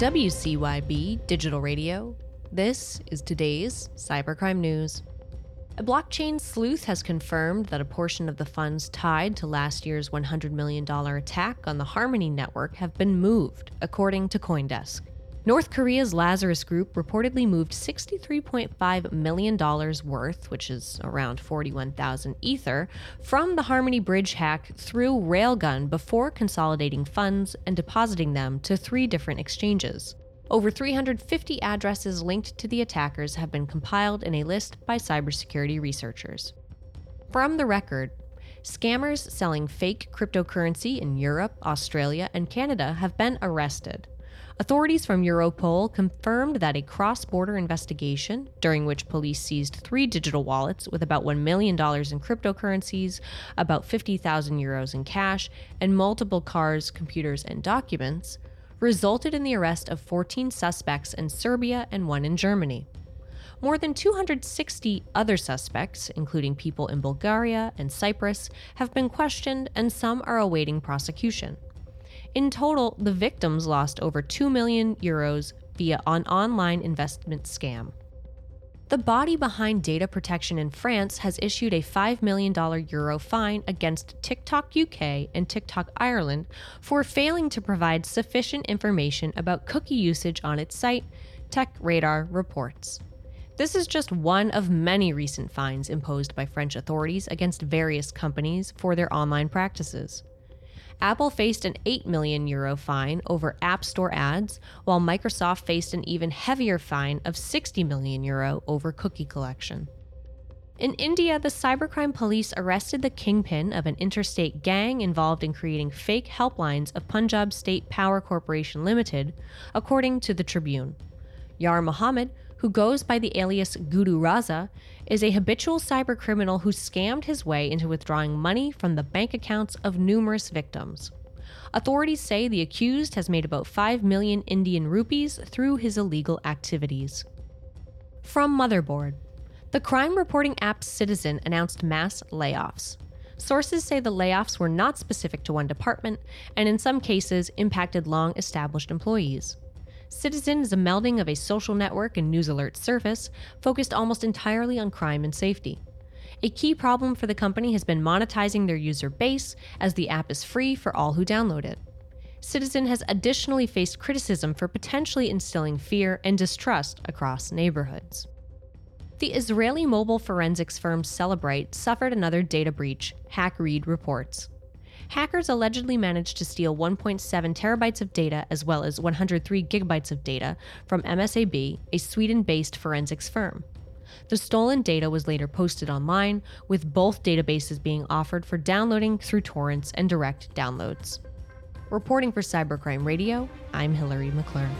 WCYB Digital Radio. This is today's cybercrime news. A blockchain sleuth has confirmed that a portion of the funds tied to last year's $100 million attack on the Harmony network have been moved, according to Coindesk. North Korea's Lazarus Group reportedly moved $63.5 million worth, which is around 41,000 Ether, from the Harmony Bridge hack through Railgun before consolidating funds and depositing them to three different exchanges. Over 350 addresses linked to the attackers have been compiled in a list by cybersecurity researchers. From the record, scammers selling fake cryptocurrency in Europe, Australia, and Canada have been arrested. Authorities from Europol confirmed that a cross border investigation, during which police seized three digital wallets with about $1 million in cryptocurrencies, about 50,000 euros in cash, and multiple cars, computers, and documents, resulted in the arrest of 14 suspects in Serbia and one in Germany. More than 260 other suspects, including people in Bulgaria and Cyprus, have been questioned, and some are awaiting prosecution. In total, the victims lost over 2 million euros via an online investment scam. The body behind data protection in France has issued a $5 million euro fine against TikTok UK and TikTok Ireland for failing to provide sufficient information about cookie usage on its site, Tech Radar reports. This is just one of many recent fines imposed by French authorities against various companies for their online practices. Apple faced an 8 million euro fine over App Store ads, while Microsoft faced an even heavier fine of 60 million euro over cookie collection. In India, the cybercrime police arrested the kingpin of an interstate gang involved in creating fake helplines of Punjab State Power Corporation Limited, according to the Tribune. Yar Mohammed, who goes by the alias Guru Raza, is a habitual cybercriminal who scammed his way into withdrawing money from the bank accounts of numerous victims. Authorities say the accused has made about 5 million Indian rupees through his illegal activities. From Motherboard The crime reporting app Citizen announced mass layoffs. Sources say the layoffs were not specific to one department and, in some cases, impacted long established employees. Citizen is a melding of a social network and news alert service focused almost entirely on crime and safety. A key problem for the company has been monetizing their user base, as the app is free for all who download it. Citizen has additionally faced criticism for potentially instilling fear and distrust across neighborhoods. The Israeli mobile forensics firm Cellebrite suffered another data breach, Hackread reports hackers allegedly managed to steal 1.7 terabytes of data as well as 103 gigabytes of data from MSAB, a Sweden based forensics firm. The stolen data was later posted online, with both databases being offered for downloading through torrents and direct downloads. Reporting for Cybercrime Radio, I'm Hilary McClure.